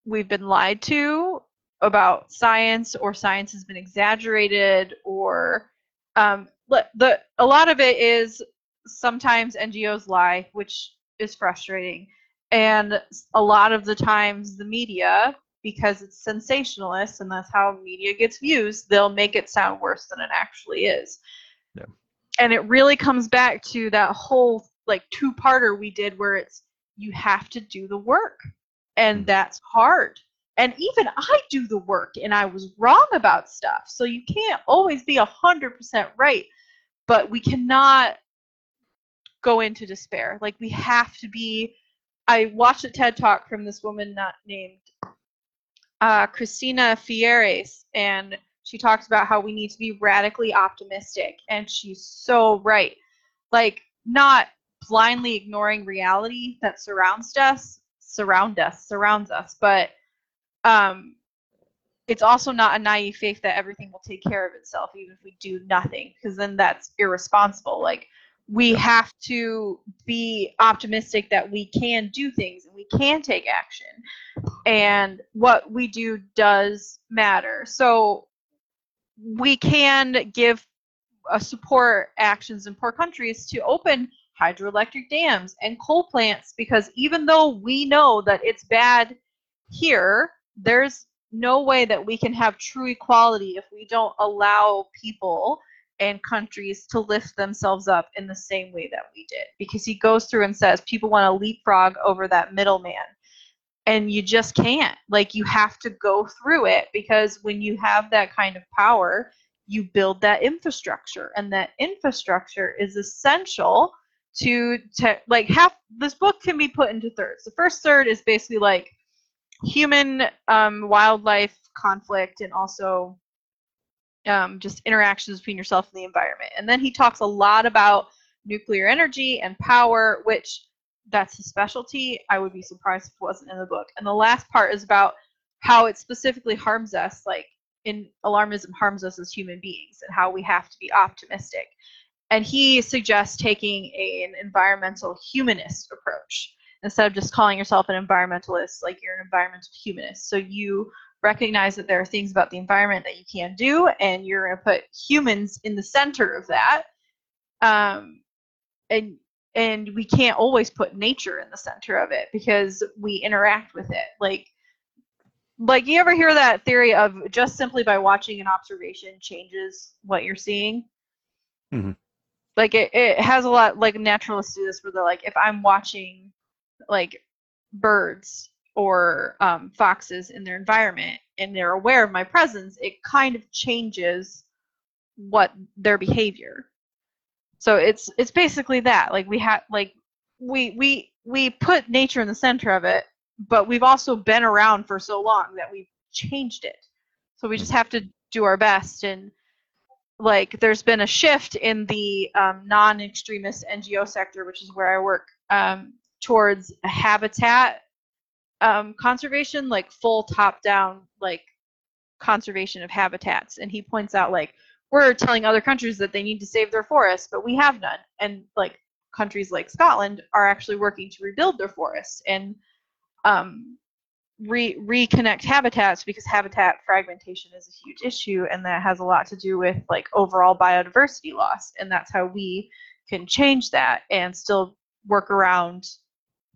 we've been lied to about science or science has been exaggerated or um the a lot of it is sometimes NGOs lie which is frustrating. And a lot of the times the media because it's sensationalist and that's how media gets views they'll make it sound worse than it actually is Yeah. and it really comes back to that whole like two-parter we did where it's you have to do the work and Mhm. that's hard and even i do the work and i was wrong about stuff so you can't always be a 100% right but we cannot go into despair like we have to be i watched a ted talk from this woman not named uh, Christiana Figueres, and she talks about how we need to be radically optimistic, and she's so right. Like, not blindly ignoring reality that surrounds us, surround us, surrounds us, but um, it's also not a naive faith that everything will take care of itself, even if we do nothing, because then that's irresponsible. Like, we have to be optimistic that we can do things and we can take action and what we do does matter. So we can give uh, support actions in poor countries to open hydroelectric dams and coal plants because even though we know that it's bad here, there's no way that we can have true equality if we don't allow people and countries to lift themselves up in the same way that we did. Because he goes through and says people want to leapfrog over that middleman. And you just can't. Like you have to go through it because when you have that kind of power you build that infrastructure. And that infrastructure is essential to like half this book can be put into thirds. The first third is basically like human um, wildlife conflict and also um, just interactions between yourself and the environment and then he talks a lot about nuclear energy and power which that's his specialty. I would be surprised if it wasn't in the book. And the last part is about how it specifically harms us, like in alarmism harms us as human beings, and how we have to be optimistic. And he suggests taking a, an environmental humanist approach instead of just calling yourself an environmentalist, like you're an environmental humanist. So you recognize that there are things about the environment that you can do, and you're going to put humans in the center of that. Um, and and we can't always put nature in the center of it because we interact with it like like you ever hear that theory of just simply by watching an observation changes what you're seeing Mhm. like it, it has a lot like naturalists do this where they're like if i'm watching like birds or um, foxes in their environment and they're aware of my presence it kind of changes what their behavior so it's it's basically that. Like we have like we we we put nature in the center of it, but we've also been around for so long that we've changed it. So we just have to do our best and like there's been a shift in the um, non-extremist NGO sector, which is where I work, um, towards habitat um, conservation, like full top-down like conservation of habitats. And he points out like we're telling other countries that they need to save their forests, but we have none. And like countries like Scotland are actually working to rebuild their forests and um, re- reconnect habitats because habitat fragmentation is a huge issue, and that has a lot to do with like overall biodiversity loss. And that's how we can change that and still work around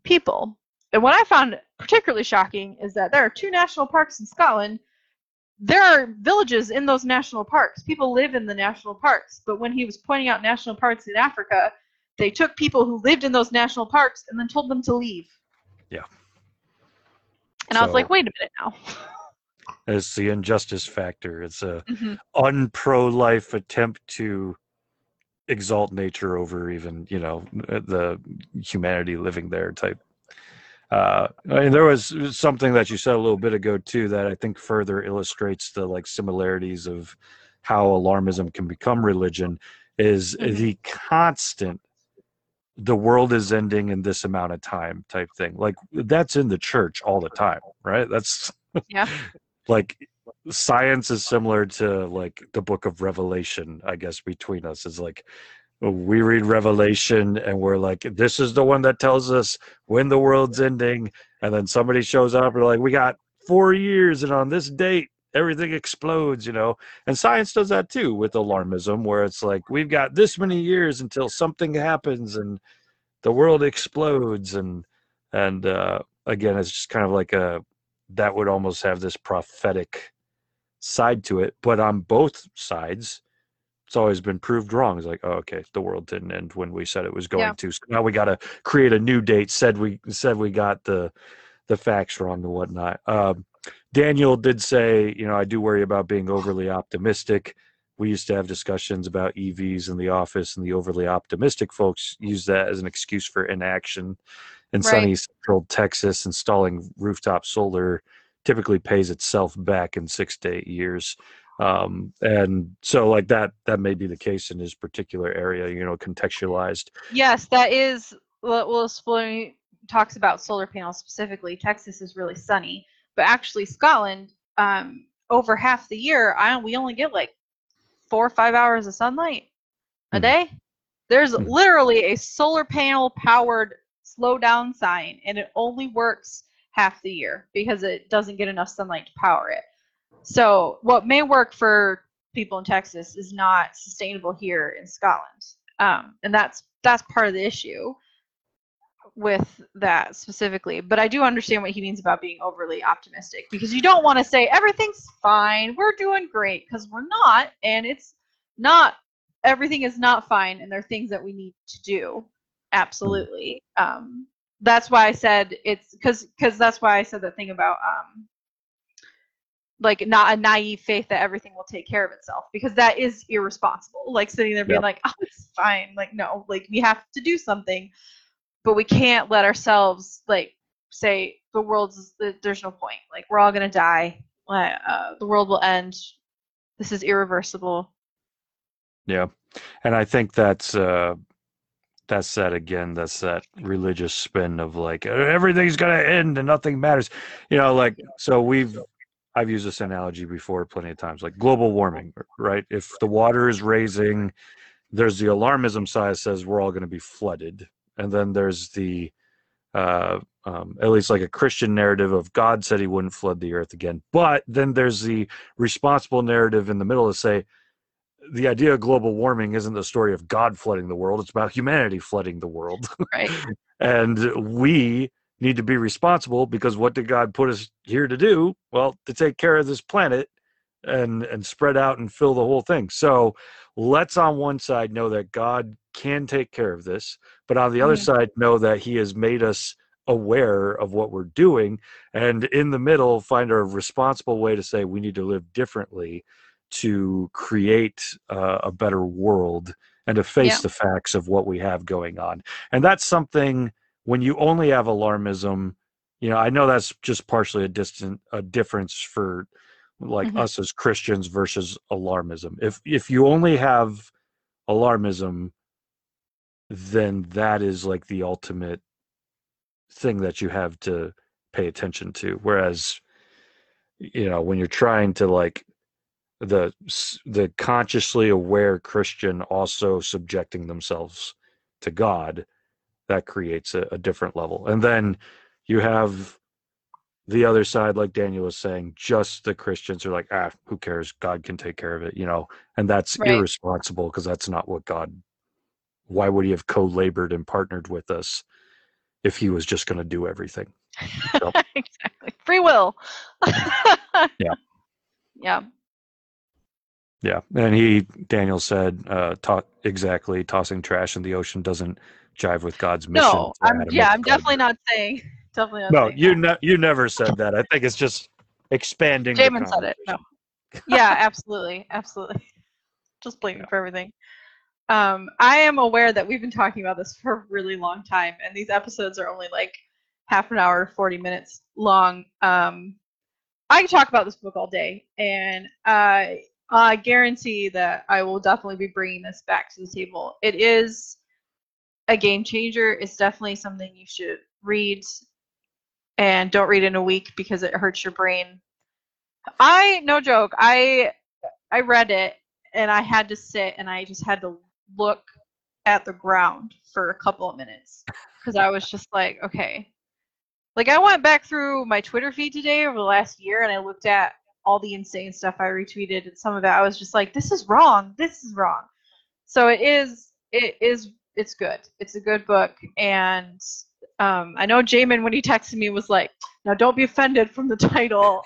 people. And what I found particularly shocking is that there are two national parks in Scotland there are villages in those national parks. People live in the national parks. But when he was pointing out national parks in Africa, they took people who lived in those national parks and then told them to leave. Yeah. And I was like, wait a minute now. [LAUGHS] It's the injustice factor. It's a Mhm. unpro-life attempt to exalt nature over even you know the humanity living there type uh, and there was something that you said a little bit ago too that I think further illustrates the like similarities of how alarmism can become religion is Mhm. the constant the world is ending in this amount of time type thing like that's in the church all the time right that's Yeah. [LAUGHS] like science is similar to like the book of revelation i guess between us is like we read revelation and we're like this is the one that tells us when the world's ending. And then somebody shows up and like we got four years and on this date everything explodes you know? And science does that too with alarmism where it's like we've got this many years until something happens and the world explodes and and uh again it's just kind of like a that would almost have this prophetic side to it but on both sides it's always been proved wrong. It's like oh, okay the world didn't end when we said it was going Yeah. to. So now we got to create a new date said we said we got the the facts wrong and whatnot. Um daniel did say you know i do worry about being overly optimistic. We used to have discussions about evs in the office and the overly optimistic folks use that as an excuse for inaction. In Right. sunny central texas installing rooftop solar typically pays itself back in six to eight years um, and so like that that may be the case in his particular area you know contextualized Yes, that is. Well, well, Spillerny talks about solar panels specifically. Texas is really sunny, but actually Scotland, um, over half the year, I we only get like four or five hours of sunlight a Hmm. day. There's Hmm. literally a solar panel powered slow down sign, and it only works half the year because it doesn't get enough sunlight to power it. So what may work for people in Texas is not sustainable here in Scotland, um, and that's that's part of the issue with that specifically. But I do understand what he means about being overly optimistic because you don't want to say everything's fine, we're doing great because we're not, and it's not. Everything is not fine, and there are things that we need to do. Absolutely. Um, that's why I said it's because because that's why I said that thing about um, like not a naive faith that everything will take care of itself because that is irresponsible. Like sitting there being Yep. like, [LAUGHS] oh, it's fine. Like no, like we have to do something, but we can't let ourselves like say the world's there's no point. Like we're all gonna die. Uh, the world will end. This is irreversible. Yeah, and I think that's uh, that's that again. That's that religious spin of like everything's gonna end and nothing matters. You know, like so we've I've used this analogy before plenty of times, like global warming, right? If the water is raising, there's the alarmism side that says we're all going to be flooded, and then there's the uh, um, at least like a Christian narrative of God said He wouldn't flood the earth again. But then there's the responsible narrative in the middle to say the idea of global warming isn't the story of God flooding the world; it's about humanity flooding the world, Right. [LAUGHS] and we need to be responsible because what did God put us here to do? Well, to take care of this planet and and spread out and fill the whole thing. So let's on one side know that God can take care of this, but on the other Mhm. side know that He has made us aware of what we're doing, and in the middle find a responsible way to say we need to live differently to create uh, a better world and to face Yeah. the facts of what we have going on. And that's something when you only have alarmism you know i know that's just partially a distant a difference for like Mhm. us as christians versus alarmism if if you only have alarmism then that is like the ultimate thing that you have to pay attention to whereas you know when you're trying to like the the consciously aware christian also subjecting themselves to god that creates a, a different level and then you have the other side like daniel was saying just the christians are like ah who cares god can take care of it you know and that's Right. irresponsible because that's not what god why would he have co-labored and partnered with us if he was just going to do everything [LAUGHS] Yep. exactly. Free will. [LAUGHS] Yeah. [LAUGHS] Yeah. Yeah and he daniel said uh to- exactly tossing trash in the ocean doesn't jive with god's mission No, I'm yeah, I'm definitely not saying definitely not no saying you ne- you never said that i think it's just expanding Jamin said it. No. yeah, [LAUGHS] absolutely, absolutely. [LAUGHS] Just blaming for everything. Um, I am aware that we've been talking about this for a really long time, and these episodes are only like half an hour, 40 minutes long. Um, I can talk about this book all day, and I, I guarantee that I will definitely be bringing this back to the table. It is a game changer. It's definitely something you should read, and don't read in a week because it hurts your brain. I no joke. I I read it and I had to sit and I just had to look at the ground for a couple of minutes because I was just like, okay. Like I went back through my Twitter feed today over the last year and I looked at all the insane stuff I retweeted and some of it I was just like, this is wrong. This is wrong. So it is it is it's good. It's a good book and um, I know Jamin when he texted me was like, now don't be offended from the title.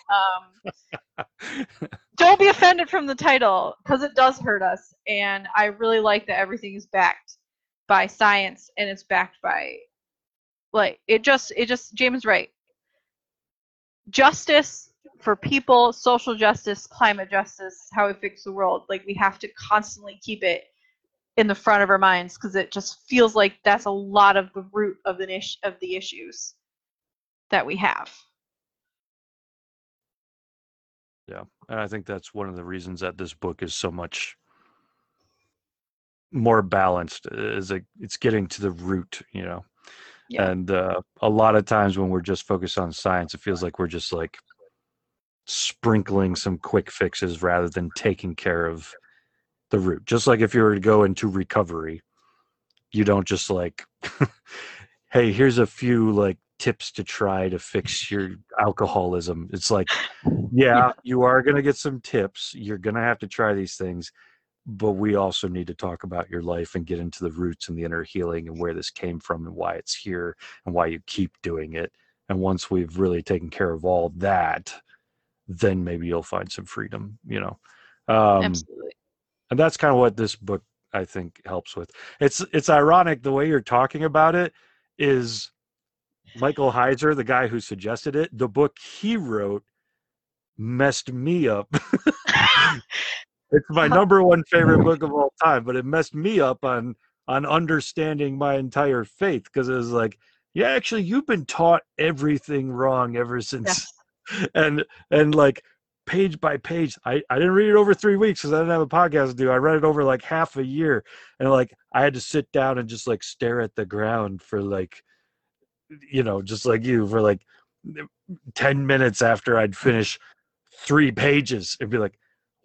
Um, [LAUGHS] don't be offended from the title because it does hurt us. And I really like that everything is backed by science and it's backed by like it just it just James right. Justice for people, social justice, climate justice, how we fix the world. Like we have to constantly keep it in the front of our minds because it just feels like that's a lot of the root of the ish of the issues that we have. Yeah, and I think that's one of the reasons that this book is so much more balanced. Is it, it's getting to the root, you know. Yeah. And uh, a lot of times when we're just focused on science, it feels like we're just like sprinkling some quick fixes rather than taking care of the root. Just like if you were to go into recovery, you don't just like, [LAUGHS] hey, here's a few like tips to try to fix your alcoholism. It's like, yeah, you are going to get some tips. You're going to have to try these things, but we also need to talk about your life and get into the roots and the inner healing and where this came from and why it's here and why you keep doing it. And once we've really taken care of all that, then maybe you'll find some freedom, you know. Um, Absolutely. and that's kind of what this book I think helps with. It's it's ironic the way you're talking about it is Michael Heiser, the guy who suggested it, the book he wrote messed me up. [LAUGHS] it's my number one favorite book of all time, but it messed me up on on understanding my entire faith because it was like, yeah, actually you've been taught everything wrong ever since. And and like page by page i i didn't read it over three weeks because i didn't have a podcast to do i read it over like half a year and like i had to sit down and just like stare at the ground for like you know just like you for like 10 minutes after i'd finish three pages and be like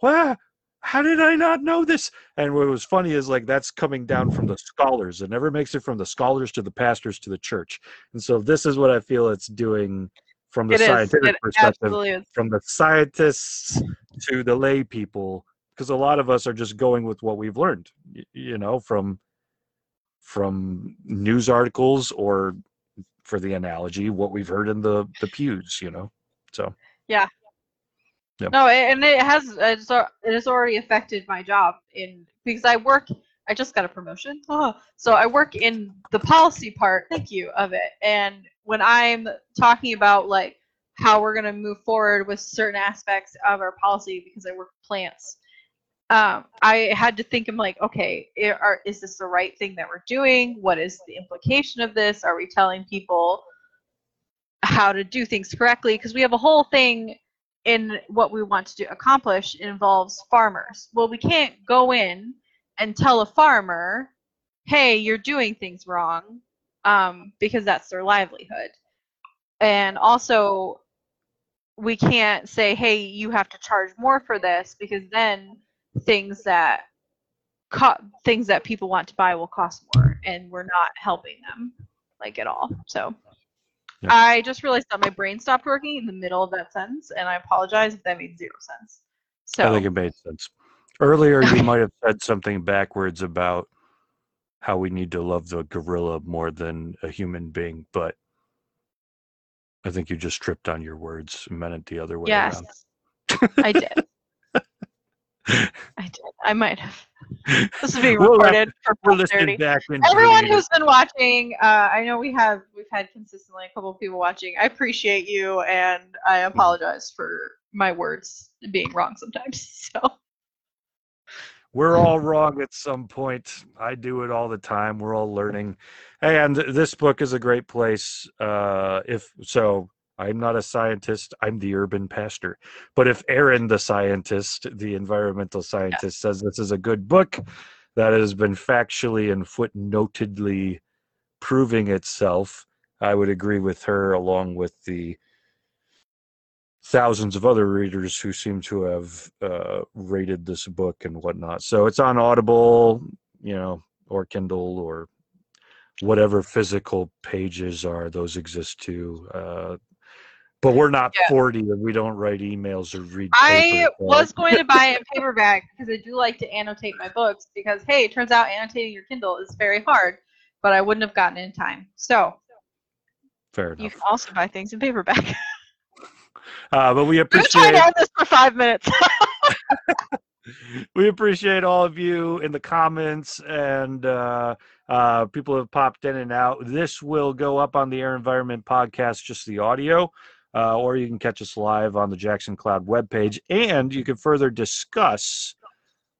wow how did i not know this? And what was funny is like that's coming down from the scholars it never makes it from the scholars to the pastors to the church and so this is what i feel it's doing from the It scientific perspective from the scientists to the lay people because a lot of us are just going with what we've learned you know from from news articles or for the analogy what we've heard in the the pews you know so yeah, yeah. No, and it has it's, it has already affected my job in because I work. I just got a promotion, oh, [LAUGHS] so I work in the policy part. Thank you of it. And when I'm talking about like how we're gonna move forward with certain aspects of our policy, because I work with plants, um, I had to think. I'm like, okay, are, is this the right thing that we're doing? What is the implication of this? Are we telling people how to do things correctly? Because we have a whole thing in what we want to do, accomplish involves farmers. Well, we can't go in and tell a farmer, "Hey, you're doing things wrong," um, because that's their livelihood. And also, we can't say, "Hey, you have to charge more for this," because then things that co- things that people want to buy will cost more, and we're not helping them like at all. So. Yeah. I just realized that my brain stopped working in the middle of that sentence, and I apologize if that made zero sense. So i think it made sense earlier you [LAUGHS] might have said something backwards about how we need to love the gorilla more than a human being but i think you just tripped on your words and meant it the other way yes, around I did. [LAUGHS] I did. I might have. This is being We'll recorded for we're listening back Everyone who's been watching, uh, I know we have we've had consistently a couple of people watching. I appreciate you, and I apologize for my words being wrong sometimes. [LAUGHS] So we're [LAUGHS] all wrong at some point. I do it all the time. We're all learning. And this book is a great place. Uh, if so, I'm not a scientist. I'm the urban pastor. But if Erin, the scientist, the environmental scientist, says this is a good book that has been factually and footnotedly proving itself, I would agree with her, along with the thousands of other readers who seem to have uh, rated this book and whatnot. So it's on Audible, you know, or Kindle or whatever physical pages are. Those exist too. Uh, but we're not Yeah. 40 and we don't write emails or read. I was going to buy a paperback because I do like to annotate my books because hey, it turns out annotating your Kindle is very hard, but I wouldn't have gotten in time. So fair enough. you can also buy things in paperback. [LAUGHS] Uh, but we appreciate to end this for five minutes. [LAUGHS] we appreciate all of you in the comments and uh, uh, people have popped in and out. This will go up on the Air Environment podcast, just the audio, uh, or you can catch us live on the Jackson Cloud webpage, and you can further discuss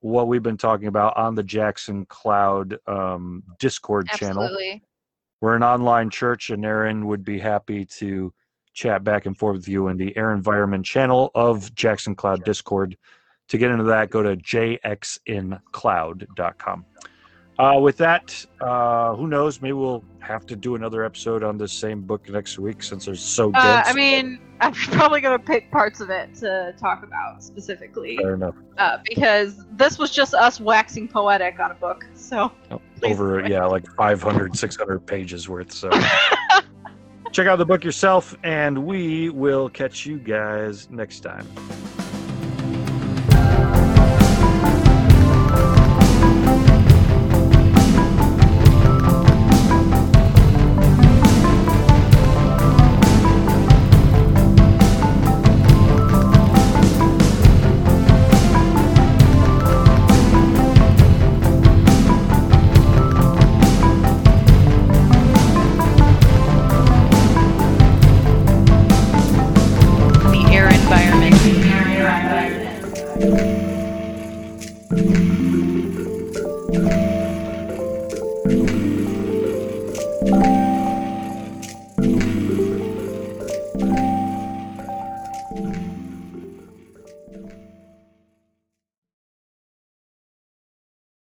what we've been talking about on the Jackson Cloud um, Discord channel. Absolutely. We're an online church, and Erin would be happy to chat back and forth with you in the Air Environment channel of Jackson Cloud Discord. To get into that, go to jxincloud.com. Uh, with that, uh, who knows? Maybe we'll have to do another episode on this same book next week since they're so Uh, dense. I mean, I'm [LAUGHS] probably going to pick parts of it to talk about specifically Fair enough. uh, because this was just us waxing poetic on a book. So Over, yeah, like 500, 600 pages worth. So [LAUGHS] check out the book yourself, and we will catch you guys next time.